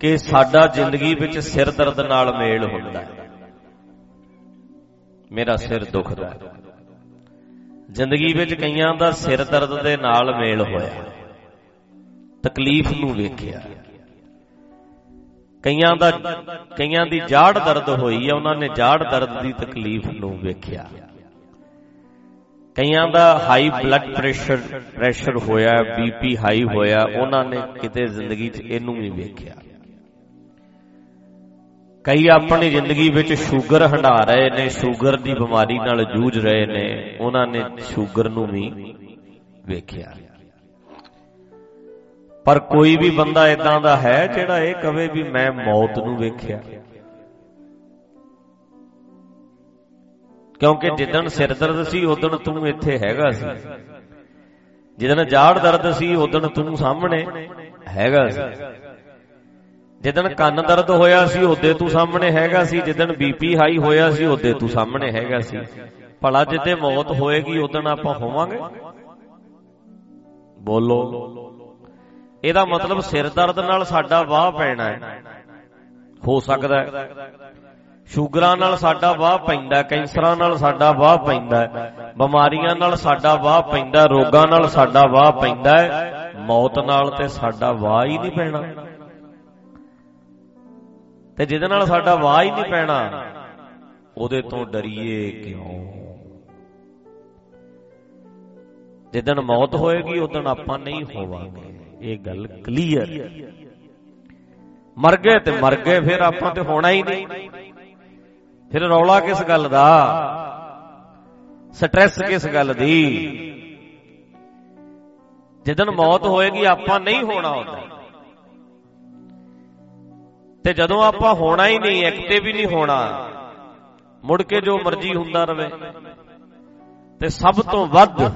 ਕਿ ਸਾਡਾ ਜ਼ਿੰਦਗੀ ਵਿੱਚ ਸਿਰ ਦਰਦ ਨਾਲ ਮੇਲ ਹੁੰਦਾ ਹੈ। ਮੇਰਾ ਸਿਰ ਦੁਖਦਾ ਹੈ। ਜ਼ਿੰਦਗੀ ਵਿੱਚ ਕਈਆਂ ਦਾ ਸਿਰ ਦਰਦ ਦੇ ਨਾਲ ਮੇਲ ਹੋਇਆ ਤਕਲੀਫ ਨੂੰ ਵੇਖਿਆ ਕਈਆਂ ਦਾ ਕਈਆਂ ਦੀ ਜਾੜ ਦਰਦ ਹੋਈ ਹੈ, ਉਹਨਾਂ ਨੇ ਜਾੜ ਦਰਦ ਦੀ ਤਕਲੀਫ ਨੂੰ ਵੇਖਿਆ ਕਈਆਂ ਦਾ ਹਾਈ ਬਲੱਡ ਪ੍ਰੈਸ਼ਰ ਪ੍ਰੈਸ਼ਰ ਹੋਇਆ ਬੀਪੀ ਹਾਈ ਹੋਇਆ, ਉਹਨਾਂ ਨੇ ਕਿਤੇ ਜ਼ਿੰਦਗੀ 'ਚ ਇਹਨੂੰ ਵੀ ਵੇਖਿਆ ਕਈ ਆਪਣੀ ਜ਼ਿੰਦਗੀ ਵਿੱਚ ਸ਼ੂਗਰ ਹੰਡਾ ਰਹੇ ਨੇ, ਸ਼ੂਗਰ ਦੀ ਬਿਮਾਰੀ ਨਾਲ ਜੂਝ ਰਹੇ ਨੇ, ਉਹਨਾਂ ਨੇ ਸ਼ੂਗਰ ਨੂੰ ਵੀ ਵੇਖਿਆ। ਪਰ ਕੋਈ ਵੀ ਬੰਦਾ ਇਦਾਂ ਦਾ ਹੈ ਜਿਹੜਾ ਇਹ ਕਵੇ ਵੀ ਮੈਂ ਮੌਤ ਨੂੰ ਵੇਖਿਆ। ਕਿਉਂਕਿ ਜਿੱਦਣ ਸਿਰ ਦਰਦ ਸੀ ਉਦੋਂ ਤੂੰ ਇੱਥੇ ਹੈਗਾ ਸੀ। ਜਿੱਦਣ ਜਾੜ ਦਰਦ ਸੀ ਉਦੋਂ ਤੂੰ ਸਾਹਮਣੇ ਹੈਗਾ ਸੀ। ਜਿੱਦਣ ਕੰਨ ਦਰਦ ਹੋਇਆ ਸੀ, ਉਹਦੇ ਤੂੰ ਸਾਹਮਣੇ ਹੈਗਾ ਸੀ। ਜਿੱਦਣ ਬੀਪੀ ਹਾਈ ਹੋਇਆ ਸੀ, ਉਹਦੇ ਤੂੰ ਸਾਹਮਣੇ ਹੈਗਾ ਸੀ। ਭਲਾ ਜਿੱਦੇ ਮੌਤ ਹੋਏਗੀ ਉਦੋਂ ਆਪਾਂ ਹੋਵਾਂਗੇ। ਬੋਲੋ। ਇਹਦਾ ਮਤਲਬ ਸਿਰ ਦਰਦ ਨਾਲ ਸਾਡਾ ਵਾਹ ਪੈਣਾ ਹੈ। ਹੋ ਸਕਦਾ ਹੈ। ਸ਼ੂਗਰਾਂ ਨਾਲ ਸਾਡਾ ਵਾਹ ਪੈਂਦਾ ਕੈਂਸਰਾਂ ਨਾਲ ਸਾਡਾ ਵਾਹ ਪੈਂਦਾ ਬਿਮਾਰੀਆਂ ਨਾਲ ਸਾਡਾ ਵਾਹ ਪੈਂਦਾ ਰੋਗਾਂ ਨਾਲ ਸਾਡਾ ਵਾਹ ਪੈਂਦਾ ਮੌਤ ਨਾਲ ਤੇ ਸਾਡਾ ਵਾਹ ਹੀ ਨਹੀਂ ਪੈਣਾ। ਤੇ ਜਿਹਦੇ ਨਾਲ ਸਾਡਾ ਵਾਹ ਹੀ ਨਹੀਂ ਪੈਣਾ, ਉਹਦੇ ਤੋਂ ਡਰੀਏ ਕਿਉਂ? ਜਿੱਦਣ ਮੌਤ ਹੋਏਗੀ, ਉਦੋਂ ਆਪਾਂ ਨਹੀਂ ਹੋਵਾਂਗੇ। ਇਹ ਗੱਲ ਕਲੀਅਰ ਮਰ ਗਏ ਤੇ ਮਰ ਗਏ, ਫਿਰ ਆਪਾਂ ਤੇ ਹੋਣਾ ਹੀ ਨਹੀਂ। ਫਿਰ ਰੌਲਾ ਕਿਸ ਗੱਲ ਦਾ? ਸਟ੍ਰੈਸ ਕਿਸ ਗੱਲ ਦੀ? ਜਦੋਂ ਮੌਤ ਹੋਏਗੀ, ਆਪਾਂ ਨਹੀਂ ਹੋਣਾ ਹੁੰਦਾ ਤੇ ਜਦੋਂ ਆਪਾਂ ਹੋਣਾ ਹੀ ਨਹੀਂ ਇੱਕ ਤੇ ਵੀ ਨਹੀਂ ਹੋਣਾ। ਮੁੜ ਕੇ ਜੋ ਮਰਜ਼ੀ ਹੁੰਦਾ ਰਵੇ। ਤੇ ਸਭ ਤੋਂ ਵੱਧ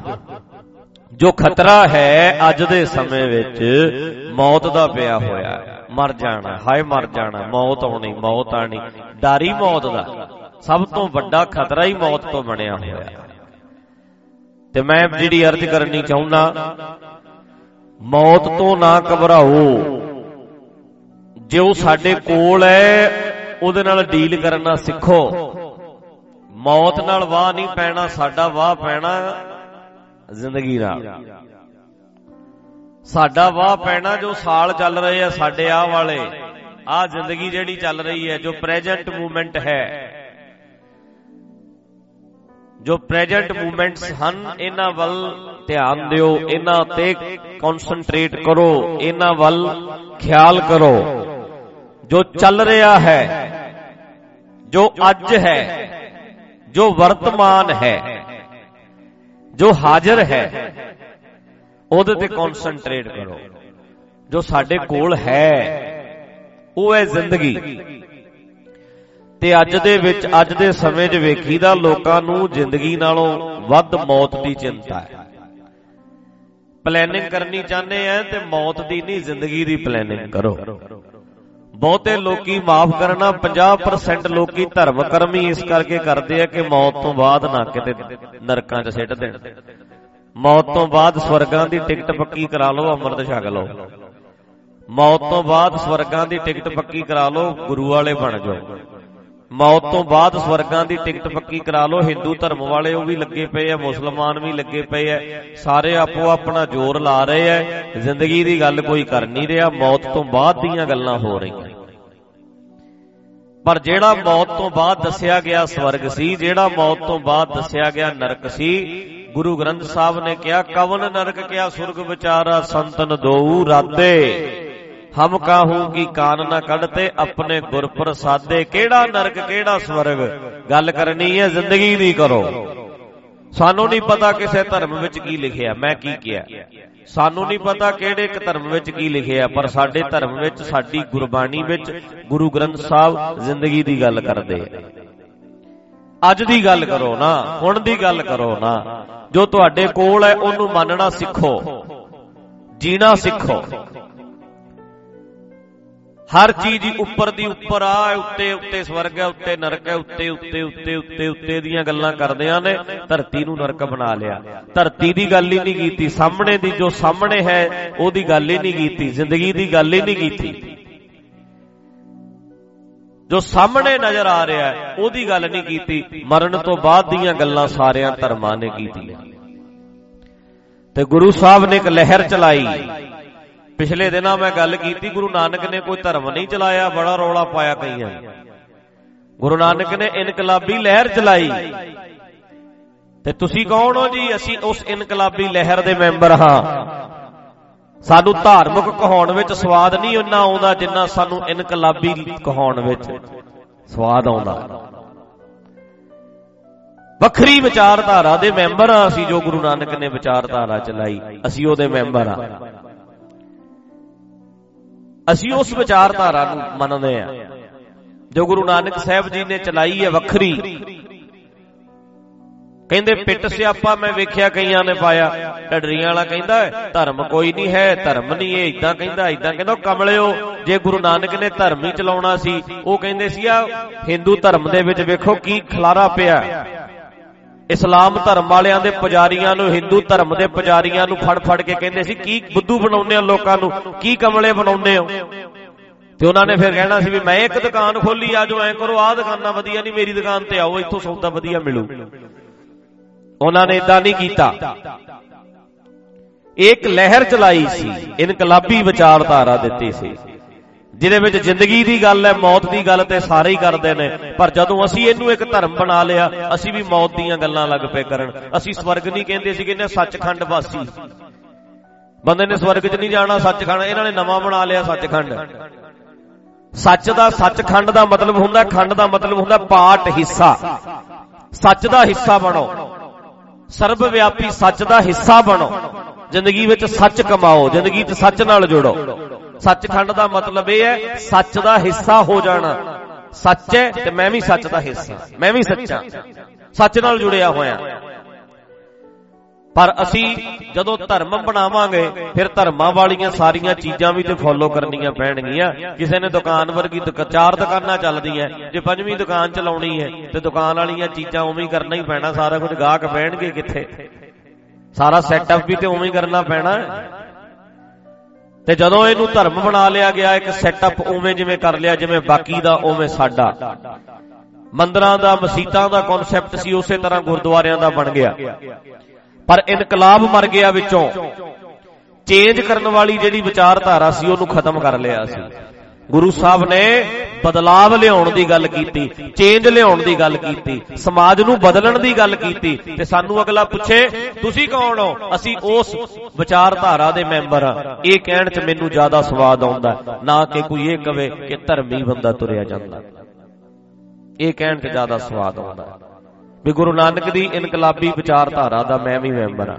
ਜੋ ਖਤਰਾ ਹੈ ਅੱਜ ਦੇ ਸਮੇਂ ਵਿੱਚ ਮੌਤ ਦਾ ਪਿਆ ਹੋਇਆ। ਮਰ ਜਾਣਾ ਹਾਏ ਮਰ ਜਾਣਾ ਮੌਤ ਆਉਣੀ ਮੌਤ ਆਣੀ। ਡਾਰੀ ਮੌਤ ਦਾ। ਸਭ ਤੋਂ ਵੱਡਾ ਖਤਰਾ ਹੀ ਮੌਤ ਤੋਂ ਬਣਿਆ ਹੋਇਆ। ਤੇ ਮੈਂ ਜਿਹੜੀ ਅਰਜ਼ ਕਰਨੀ ਚਾਹੁੰਦਾ ਮੌਤ ਤੋਂ ਨਾ ਘਬਰਾਓ। ਜੋ ਸਾਡੇ ਕੋਲ ਹੈ, ਉਹਦੇ ਨਾਲ ਡੀਲ ਕਰਨਾ ਸਿੱਖੋ। ਮੌਤ ਨਾਲ ਵਾਹ ਨਹੀਂ ਪੈਣਾ, ਸਾਡਾ ਵਾਹ ਪੈਣਾ ਜ਼ਿੰਦਗੀ ਨਾਲ। ਸਾਡਾ ਵਾਹ ਪੈਣਾ ਜੋ ਸਾਲ ਚੱਲ ਰਹੇ ਆ ਸਾਡੇ ਆਹ ਵਾਲੇ। ਆਹ ਜ਼ਿੰਦਗੀ ਜਿਹੜੀ ਚੱਲ ਰਹੀ ਹੈ, ਜੋ ਪ੍ਰੈਜੈਂਟ ਮੂਵਮੈਂਟ ਹੈ। ਜੋ ਪ੍ਰੈਜੈਂਟ ਮੂਵਮੈਂਟਸ ਹਨ, ਇਹਨਾਂ ਵੱਲ ਧਿਆਨ ਦਿਓ, ਇਹਨਾਂ ਤੇ ਕਨਸੈਂਟਰੇਟ ਕਰੋ, ਇਹਨਾਂ ਵੱਲ ਖਿਆਲ ਕਰੋ। ਜੋ ਚੱਲ ਰਿਹਾ ਹੈ, ਜੋ ਅੱਜ ਹੈ, ਜੋ ਵਰਤਮਾਨ ਹੈ, ਜੋ ਹਾਜ਼ਰ ਹੈ, ਉਹਦੇ ਤੇ ਕਨਸੈਂਟਰੇਟ ਕਰੋ। ਜੋ ਸਾਡੇ ਕੋਲ ਹੈ, ਉਹ ਹੈ ਜ਼ਿੰਦਗੀ। ਤੇ ਅੱਜ ਦੇ ਵਿੱਚ, ਅੱਜ ਦੇ ਸਮੇਂ 'ਚ ਵੇਖੀਦਾ ਲੋਕਾਂ ਨੂੰ ਜ਼ਿੰਦਗੀ ਨਾਲੋਂ ਵੱਧ ਮੌਤ ਦੀ ਚਿੰਤਾ ਹੈ। ਪਲੈਨਿੰਗ ਕਰਨੀ ਚਾਹੁੰਦੇ ਆ ਤੇ ਮੌਤ ਦੀ ਨਹੀਂ, ਜ਼ਿੰਦਗੀ ਦੀ ਪਲੈਨਿੰਗ ਕਰੋ। ਬਹੁਤੇ ਲੋਕੀ ਮਾਫ ਕਰਨਾ 50% ਲੋਕੀ ਧਰਮ ਕਰਮ ਇਸ ਕਰਕੇ ਕਰਦੇ ਆ ਕਿ ਮੌਤ ਤੋਂ ਬਾਅਦ ਨਾ ਕਿਤੇ ਨਰਕਾਂ 'ਚ ਸਿੱਟ ਦੇਣ। ਮੌਤ ਤੋਂ ਬਾਅਦ ਸਵਰਗਾਂ ਦੀ ਟਿਕਟ ਪੱਕੀ ਕਰਾ ਲਓ ਅੰਮ੍ਰਿਤ ਛਕ ਲਓ। ਮੌਤ ਤੋਂ ਬਾਅਦ ਸਵਰਗਾਂ ਦੀ ਟਿਕਟ ਪੱਕੀ ਕਰਾ ਲਓ ਗੁਰੂ ਵਾਲੇ ਬਣ ਜਾਓ। ਮੌਤ ਤੋਂ ਬਾਅਦ ਸਵਰਗਾਂ ਦੀ ਟਿਕਟ ਪੱਕੀ ਕਰਾ ਲਓ ਹਿੰਦੂ ਧਰਮ ਵਾਲੇ ਉਹ ਵੀ ਲੱਗੇ ਪਏ ਆ ਮੁਸਲਮਾਨ ਵੀ ਲੱਗੇ ਪਏ ਆ। ਸਾਰੇ ਆਪੋ ਆਪਣਾ ਜ਼ੋਰ ਲਾ ਰਹੇ ਆ। ਜ਼ਿੰਦਗੀ ਦੀ ਗੱਲ ਕੋਈ ਕਰ ਨਹੀਂ ਰਿਹਾ ਮੌਤ ਤੋਂ ਬਾਅਦ ਦੀਆਂ ਗੱਲਾਂ ਹੋ ਰਹੀਆਂ। ਪਰ ਜਿਹੜਾ ਮੌਤ ਤੋਂ ਬਾਅਦ ਦੱਸਿਆ ਗਿਆ ਸਵਰਗ ਸੀ ਜਿਹੜਾ ਮੌਤ ਤੋਂ ਬਾਅਦ ਦੱਸਿਆ ਗਿਆ ਨਰਕ ਸੀ ਗੁਰੂ ਗ੍ਰੰਥ ਸਾਹਿਬ ਨੇ ਕਿਹਾ ਕਵਨ ਨਰਕ ਕਿਆ ਸੁਰਗ ਵਿਚਾਰਾ ਸੰਤਨ ਦੋਊ ਰਾਤੇ। ਹਮ ਕਾਹੂ ਕੀ ਕਾਨ ਨਾ ਕੱਢਤੇ ਆਪਣੇ ਗੁਰ ਪ੍ਰਸਾਦੇ ਕਿਹੜਾ ਨਰਕ ਕਿਹੜਾ ਸਵਰਗ? ਗੱਲ ਕਰਨੀ ਹੈ ਜ਼ਿੰਦਗੀ ਦੀ ਕਰੋ। ਸਾਨੂੰ ਨਹੀਂ ਪਤਾ ਕਿਸੇ ਧਰਮ ਵਿੱਚ ਕੀ ਲਿਖਿਆ ਮੈਂ ਕੀ ਕਿਹਾ। ਸਾਨੂੰ ਨਹੀਂ ਪਤਾ ਕਿਹੜੇ ਇੱਕ ਧਰਮ ਵਿੱਚ ਕੀ ਲਿਖਿਆ ਪਰ ਸਾਡੇ ਧਰਮ ਵਿੱਚ ਸਾਡੀ ਗੁਰਬਾਣੀ ਵਿੱਚ ਗੁਰੂ ਗ੍ਰੰਥ ਸਾਹਿਬ ਜ਼ਿੰਦਗੀ ਦੀ ਗੱਲ ਕਰਦੇ। ਅੱਜ ਦੀ ਗੱਲ ਕਰੋ ਨਾ ਹੁਣ ਦੀ ਗੱਲ ਕਰੋ ਨਾ। ਜੋ ਤੁਹਾਡੇ ਕੋਲ ਹੈ ਉਹਨੂੰ ਮੰਨਣਾ ਸਿੱਖੋ। ਜੀਣਾ ਸਿੱਖੋ। ਹਰ ਚੀਜ਼ ਹੀ ਉੱਪਰ ਦੀ ਉੱਪਰ ਆ, ਉੱਤੇ ਉੱਤੇ ਸਵਰਗ ਹੈ, ਉੱਤੇ ਨਰਕ ਹੈ, ਉੱਤੇ ਉੱਤੇ ਉੱਤੇ ਉੱਤੇ ਉੱਤੇ ਦੀਆਂ ਗੱਲਾਂ ਕਰਦਿਆਂ ਨੇ ਧਰਤੀ ਨੂੰ ਨਰਕ ਬਣਾ ਲਿਆ। ਧਰਤੀ ਦੀ ਗੱਲ ਹੀ ਨਹੀਂ ਕੀਤੀ, ਸਾਹਮਣੇ ਦੀ ਜੋ ਸਾਹਮਣੇ ਹੈ, ਉਹਦੀ ਗੱਲ ਹੀ ਨਹੀਂ ਕੀਤੀ, ਜ਼ਿੰਦਗੀ ਦੀ ਗੱਲ ਹੀ ਨਹੀਂ ਕੀਤੀ। ਜੋ ਸਾਹਮਣੇ ਨਜ਼ਰ ਆ ਰਿਹਾ ਹੈ, ਉਹਦੀ ਗੱਲ ਨਹੀਂ ਕੀਤੀ, ਮਰਨ ਤੋਂ ਬਾਅਦ ਦੀਆਂ ਗੱਲਾਂ ਸਾਰਿਆਂ ਧਰਮਾਂ ਨੇ ਕੀਤੀਆਂ। ਤੇ ਗੁਰੂ ਸਾਹਿਬ ਨੇ ਇੱਕ ਲਹਿਰ ਚਲਾਈ। ਪਿਛਲੇ ਦਿਨਾਂ ਮੈਂ ਗੱਲ ਕੀਤੀ, ਗੁਰੂ ਨਾਨਕ ਨੇ ਕੋਈ ਧਰਮ ਨਹੀਂ ਚਲਾਇਆ, ਬੜਾ ਰੌਲਾ ਪਾਇਆ ਕਈਆਂ ਗੁਰੂ ਨਾਨਕ ਨੇ ਇਨਕਲਾਬੀ ਲਹਿਰ ਚਲਾਈ। ਤੇ ਤੁਸੀਂ ਕੌਣ ਹੋ ਜੀ? ਅਸੀਂ ਉਸ ਇਨਕਲਾਬੀ ਲਹਿਰ ਦੇ ਮੈਂਬਰ ਹਾਂ। ਸਾਨੂੰ ਧਾਰਮਿਕ ਕਹਾਉਣ ਵਿੱਚ ਸਵਾਦ ਨਹੀਂ ਉਹਨਾਂ ਆਉਂਦਾ ਜਿੰਨਾ ਸਾਨੂੰ ਇਨਕਲਾਬੀ ਕਹਾਉਣ ਵਿੱਚ ਸਵਾਦ ਆਉਂਦਾ। ਵੱਖਰੀ ਵਿਚਾਰਧਾਰਾ ਦੇ ਮੈਂਬਰ ਆ ਅਸੀਂ ਜੋ ਗੁਰੂ ਨਾਨਕ ਨੇ ਵਿਚਾਰਧਾਰਾ ਚਲਾਈ, ਅਸੀਂ ਉਹਦੇ ਮੈਂਬਰ ਆ ਅਸੀਂ ਉਸ ਵਿਚਾਰਧਾਰਾ ਨੂੰ ਮੰਨਦੇ ਆ ਜੋ ਗੁਰੂ ਨਾਨਕ ਸਾਹਿਬ ਜੀ ਨੇ ਚਲਾਈ ਹੈ ਵੱਖਰੀ। ਕਹਿੰਦੇ, ਪਿੱਟ ਸਿਆਪਾ ਮੈਂ ਵੇਖਿਆ ਕਈਆਂ ਨੇ ਪਾਇਆ। ਢੜਰੀਆਂ ਵਾਲਾ ਕਹਿੰਦਾ, ਧਰਮ ਕੋਈ ਨਹੀਂ ਹੈ, ਧਰਮ ਨਹੀਂ ਇਹ ਇਦਾਂ ਕਹਿੰਦਾ ਇਦਾਂ ਕਹਿੰਦਾ ਕਮਲਿਓ, ਜੇ ਗੁਰੂ ਨਾਨਕ ਨੇ ਧਰਮ ਹੀ ਚਲਾਉਣਾ ਸੀ, ਉਹ ਕਹਿੰਦੇ ਸੀ, ਆ, ਹਿੰਦੂ ਧਰਮ ਦੇ ਵਿੱਚ ਵੇਖੋ ਕੀ ਖਲਾਰਾ ਪਿਆ। ਇਸਲਾਮ ਧਰਮ ਵਾਲਿਆਂ ਦੇ ਪੁਜਾਰੀਆਂ ਨੂੰ, ਹਿੰਦੂ ਧਰਮ ਦੇ ਪੁਜਾਰੀਆਂ ਨੂੰ ਫੜ ਫੜ ਕੇ ਕਹਿੰਦੇ ਸੀ, ਕੀ ਬੁੱਧੂ ਬਣਾਉਂਦੇ ਆ ਲੋਕਾਂ ਨੂੰ? ਕੀ ਕਮਲੇ ਬਣਾਉਂਦੇ ਹੋ? ਤੇ ਉਹਨਾਂ ਨੇ ਫਿਰ ਕਹਿਣਾ ਸੀ ਵੀ ਮੈਂ ਇੱਕ ਦੁਕਾਨ ਖੋਲੀ, ਆ ਜੋ ਐ ਕਰੋ, ਆਹ ਦੁਕਾਨਾਂ ਵਧੀਆ ਨਹੀਂ, ਮੇਰੀ ਦੁਕਾਨ ਤੇ ਆਓ, ਇੱਥੋਂ ਸੌਦਾ ਵਧੀਆ ਮਿਲੂ। ਉਹਨਾਂ ਨੇ ਇਦਾਂ ਨਹੀਂ ਕੀਤਾ। ਇੱਕ ਲਹਿਰ ਚਲਾਈ ਸੀ, ਇਨਕਲਾਬੀ ਵਿਚਾਰਧਾਰਾ ਦਿੱਤੀ ਸੀ। ਜਿਹਦੇ ਵਿੱਚ ਜ਼ਿੰਦਗੀ ਦੀ ਗੱਲ ਹੈ, ਮੌਤ ਦੀ ਗੱਲ ਤੇ ਸਾਰੇ ਹੀ ਕਰਦੇ ਨੇ। ਪਰ ਜਦੋਂ ਅਸੀਂ ਇਹਨੂੰ ਇੱਕ ਧਰਮ ਬਣਾ ਲਿਆ, ਅਸੀਂ ਵੀ ਮੌਤ ਦੀਆਂ ਗੱਲਾਂ ਲੱਗ ਪਏ ਕਰਨ। ਅਸੀਂ ਸਵਰਗ ਨਹੀਂ ਕਹਿੰਦੇ ਸੀ ਕਹਿੰਦੇ ਸੱਚਖੰਡ ਵਾਸੀ। ਬੰਦੇ ਨੇ ਸਵਰਗ 'ਚ ਨਹੀਂ ਜਾਣਾ, ਸੱਚਖੰਡ ਇਹਨਾਂ ਨੇ ਨਵਾਂ ਬਣਾ ਲਿਆ ਸੱਚਖੰਡ। ਸੱਚ ਦਾ ਸੱਚਖੰਡ ਦਾ ਮਤਲਬ ਹੁੰਦਾ, ਖੰਡ ਦਾ ਮਤਲਬ ਹੁੰਦਾ ਪਾਰਟ ਹਿੱਸਾ। ਸੱਚ ਦਾ ਹਿੱਸਾ ਬਣੋ। ਸਰਬ ਵਿਆਪੀ ਸੱਚ ਦਾ ਹਿੱਸਾ ਬਣੋ। ਜ਼ਿੰਦਗੀ ਵਿੱਚ ਸੱਚ ਕਮਾਓ, ਜ਼ਿੰਦਗੀ 'ਚ ਸੱਚ ਨਾਲ ਜੁੜੋ। ਸੱਚਖੰਡ ਦਾ ਮਤਲਬ ਇਹ ਹੈ, ਸੱਚ ਦਾ ਹਿੱਸਾ ਹੋ ਜਾਣਾ। ਸੱਚ ਹੈ ਤੇ ਮੈਂ ਵੀ ਸੱਚ ਦਾ ਹਿੱਸਾ, ਮੈਂ ਵੀ ਸੱਚਾ। ਸੱਚ ਨਾਲ ਜੁੜਿਆ ਹੋਇਆ। ਪਰ ਅਸੀਂ ਜਦੋਂ ਧਰਮ ਬਣਾਵਾਂਗੇ, ਫਿਰ ਧਰਮਾਂ ਵਾਲੀਆਂ ਸਾਰੀਆਂ ਚੀਜ਼ਾਂ ਵੀ ਤੇ ਫੋਲੋ ਕਰਨੀਆਂ ਪੈਣਗੀਆਂ। ਕਿਸੇ ਨੇ ਦੁਕਾਨ ਵਰਗੀ ਚਾਰ ਦੁਕਾਨਾਂ ਚੱਲਦੀਆਂ, ਜੇ ਪੰਜਵੀਂ ਦੁਕਾਨ ਚਲਾਉਣੀ ਹੈ, ਤੇ ਦੁਕਾਨ ਵਾਲੀਆਂ ਚੀਜ਼ਾਂ ਉਵੇਂ ਹੀ ਕਰਨਾ ਹੀ ਪੈਣਾ, ਸਾਰਾ ਕੁਝ ਗਾਹਕ ਬਹਿਣਗੇ ਕਿੱਥੇ? ਸਾਰਾ ਸੈਟਅਪ ਵੀ ਤੇ ਉਵੇਂ ਹੀ ਕਰਨਾ ਪੈਣਾ। ਤੇ ਜਦੋਂ ਇਹਨੂੰ ਧਰਮ ਬਣਾ ਲਿਆ ਗਿਆ, ਇੱਕ ਸੈਟਅਪ ਉਵੇਂ ਜਿਵੇਂ ਕਰ ਲਿਆ, ਜਿਵੇਂ ਬਾਕੀ ਦਾ ਉਵੇਂ ਸਾਡਾ। ਮੰਦਰਾਂ ਦਾ, ਮਸਜਿਦਾਂ ਦਾ ਕਨਸੈਪਟ ਸੀ, ਉਸੇ ਤਰ੍ਹਾਂ ਗੁਰਦੁਆਰਿਆਂ ਦਾ ਬਣ ਗਿਆ। ਪਰ ਇਨਕਲਾਬ ਮਰ ਗਿਆ ਵਿੱਚੋਂ। ਚੇਂਜ ਕਰਨ ਵਾਲੀ ਜਿਹੜੀ ਵਿਚਾਰਧਾਰਾ ਸੀ, ਉਹਨੂੰ ਖਤਮ ਕਰ ਲਿਆ ਸੀ। ਗੁਰੂ ਸਾਹਿਬ ਨੇ ਬਦਲਾਵ ਲਿਆਉਣ ਦੀ ਗੱਲ ਕੀਤੀ ਚੇਂਜ ਲਿਆਉਣ ਦੀ ਗੱਲ ਕੀਤੀ, ਸਮਾਜ ਨੂੰ ਬਦਲਣ ਦੀ ਗੱਲ ਕੀਤੀ ਤੇ ਸਾਨੂੰ ਅਗਲਾ ਪੁੱਛੇ, ਤੁਸੀਂ ਕੌਣ ਹੋ? ਅਸੀਂ ਉਸ ਵਿਚਾਰਧਾਰਾ ਦੇ ਮੈਂਬਰ ਆ ਇਹ ਕਹਿਣ 'ਚ ਮੈਨੂੰ ਜ਼ਿਆਦਾ ਸਵਾਦ ਆਉਂਦਾ ਨਾ ਕਿ ਕੋਈ ਇਹ ਕਵੇ ਕਿ ਧਰਮੀ ਬੰਦਾ ਤੁਰਿਆ ਜਾਂਦਾ। ਇਹ ਕਹਿਣ 'ਚ ਜ਼ਿਆਦਾ ਸਵਾਦ ਆਉਂਦਾ ਵੀ ਗੁਰੂ ਨਾਨਕ ਦੀ ਇਨਕਲਾਬੀ ਵਿਚਾਰਧਾਰਾ ਦਾ ਮੈਂ ਵੀ ਮੈਂਬਰ ਆ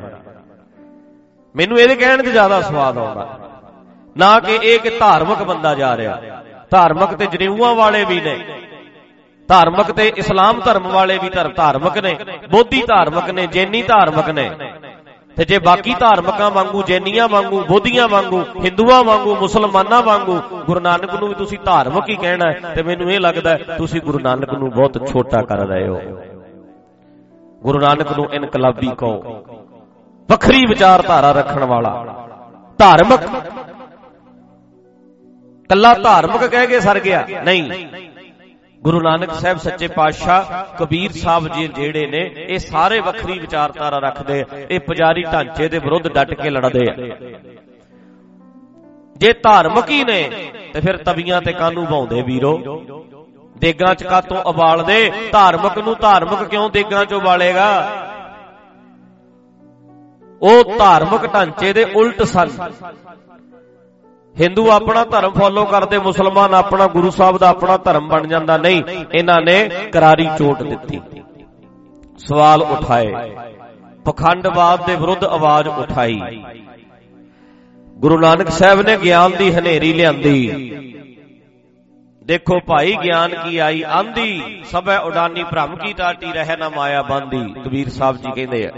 ਮੈਨੂੰ ਇਹਦੇ ਕਹਿਣ 'ਚ ਜ਼ਿਆਦਾ ਸਵਾਦ ਆਉਂਦਾ ਨਾ ਕਿ ਇਹ ਕਿ ਧਾਰਮਿਕ ਬੰਦਾ ਜਾ ਰਿਹਾ। ਧਾਰਮਿਕ ਤੇ ਜਨੇਊਆਂ ਵਾਲੇ ਵੀ ਨੇ। ਧਾਰਮਿਕ ਤੇ ਇਸਲਾਮ ਧਰਮ ਵਾਲੇ ਵੀ ਧਰਮ ਧਾਰਮਿਕ ਨੇ। ਬੋਧੀ ਧਾਰਮਿਕ ਨੇ, ਜੈਨੀ ਧਾਰਮਿਕ ਨੇ। ਤੇ ਜੇ ਬਾਕੀ ਧਾਰਮਿਕਾਂ ਵਾਂਗੂ, ਜੈਨੀਆਂ ਵਾਂਗੂ, ਬੋਧੀਆਂ ਵਾਂਗੂ, ਹਿੰਦੂਆਂ ਵਾਂਗੂ, ਮੁਸਲਮਾਨਾਂ ਵਾਂਗੂ, ਗੁਰੂ ਨਾਨਕ ਨੂੰ ਵੀ ਤੁਸੀਂ ਧਾਰਮਿਕ ਹੀ ਕਹਿਣਾ ਤੇ ਮੈਨੂੰ ਇਹ ਲੱਗਦਾ ਤੁਸੀਂ ਗੁਰੂ ਨਾਨਕ ਨੂੰ ਬਹੁਤ ਛੋਟਾ ਕਰ ਰਹੇ ਹੋ। ਗੁਰੂ ਨਾਨਕ ਨੂੰ ਇਨਕਲਾਬੀ ਕਹੋ। ਵੱਖਰੀ ਵਿਚਾਰਧਾਰਾ ਰੱਖਣ ਵਾਲਾ। ਧਾਰਮਿਕ ਕੱਲਾ ਧਾਰਮਿਕ ਕਹਿ ਕੇ ਸਰ ਗਿਆ। ਨਹੀਂ। ਗੁਰੂ ਨਾਨਕ ਸਾਹਿਬ ਸੱਚੇ ਪਾਤਸ਼ਾਹ ਕਬੀਰ ਸਾਹਿਬ ਜੀ ਜਿਹੜੇ ਨੇ, ਇਹ ਸਾਰੇ ਵੱਖਰੀ ਵਿਚਾਰਧਾਰਾ ਰੱਖਦੇ ਇਹ ਪੁਜਾਰੀ ਢਾਂਚੇ ਦੇ ਵਿਰੁੱਧ ਡਟ ਕੇ ਲੜਦੇ ਆ। ਜੇ ਧਾਰਮਿਕ ਹੀ ਨੇ, ਤੇ ਫਿਰ ਤਵੀਆਂ ਤੇ ਕਾਨੂੰ ਭਾਉਂਦੇ ਵੀਰੋ? ਦੇਗਾਂ ਚ ਕਾਤੋਂ ਉਬਾਲਦੇ? ਧਾਰਮਿਕ ਨੂੰ ਧਾਰਮਿਕ ਕਿਉਂ ਦੇਗਾਂ ਚ ਉਬਾਲੇਗਾ? ਉਹ ਧਾਰਮਿਕ ਢਾਂਚੇ ਦੇ ਉਲਟ ਸਨ। ਹਿੰਦੂ ਆਪਣਾ ਧਰਮ ਫੋਲੋ ਕਰਦੇ, ਮੁਸਲਮਾਨ ਆਪਣਾ ਗੁਰੂ ਸਾਹਿਬ ਦਾ ਆਪਣਾ ਧਰਮ ਬਣ ਜਾਂਦਾ। ਨਹੀਂ, ਇਹਨਾਂ ਨੇ ਕਰਾਰੀ ਚੋਟ ਦਿੱਤੀ। ਸਵਾਲ ਉਠਾਏ। ਪਖੰਡਵਾਦ ਦੇ ਵਿਰੁੱਧ ਆਵਾਜ਼ ਉਠਾਈ। ਗੁਰੂ ਨਾਨਕ ਸਾਹਿਬ ਨੇ ਗਿਆਨ ਦੀ ਹਨੇਰੀ ਲਿਆਂਦੀ। ਦੇਖੋ ਭਾਈ, ਗਿਆਨ ਕੀ ਆਈ? ਆਂਦੀ ਸਭੈ ਉਡਾਨੀ ਭ੍ਰਮ ਕੀ ਟਾਟੀ ਰਹਿ ਨਾ ਮਾਇਆ ਬੰਦੀ। ਕਬੀਰ ਸਾਹਿਬ ਜੀ ਕਹਿੰਦੇ ਆ।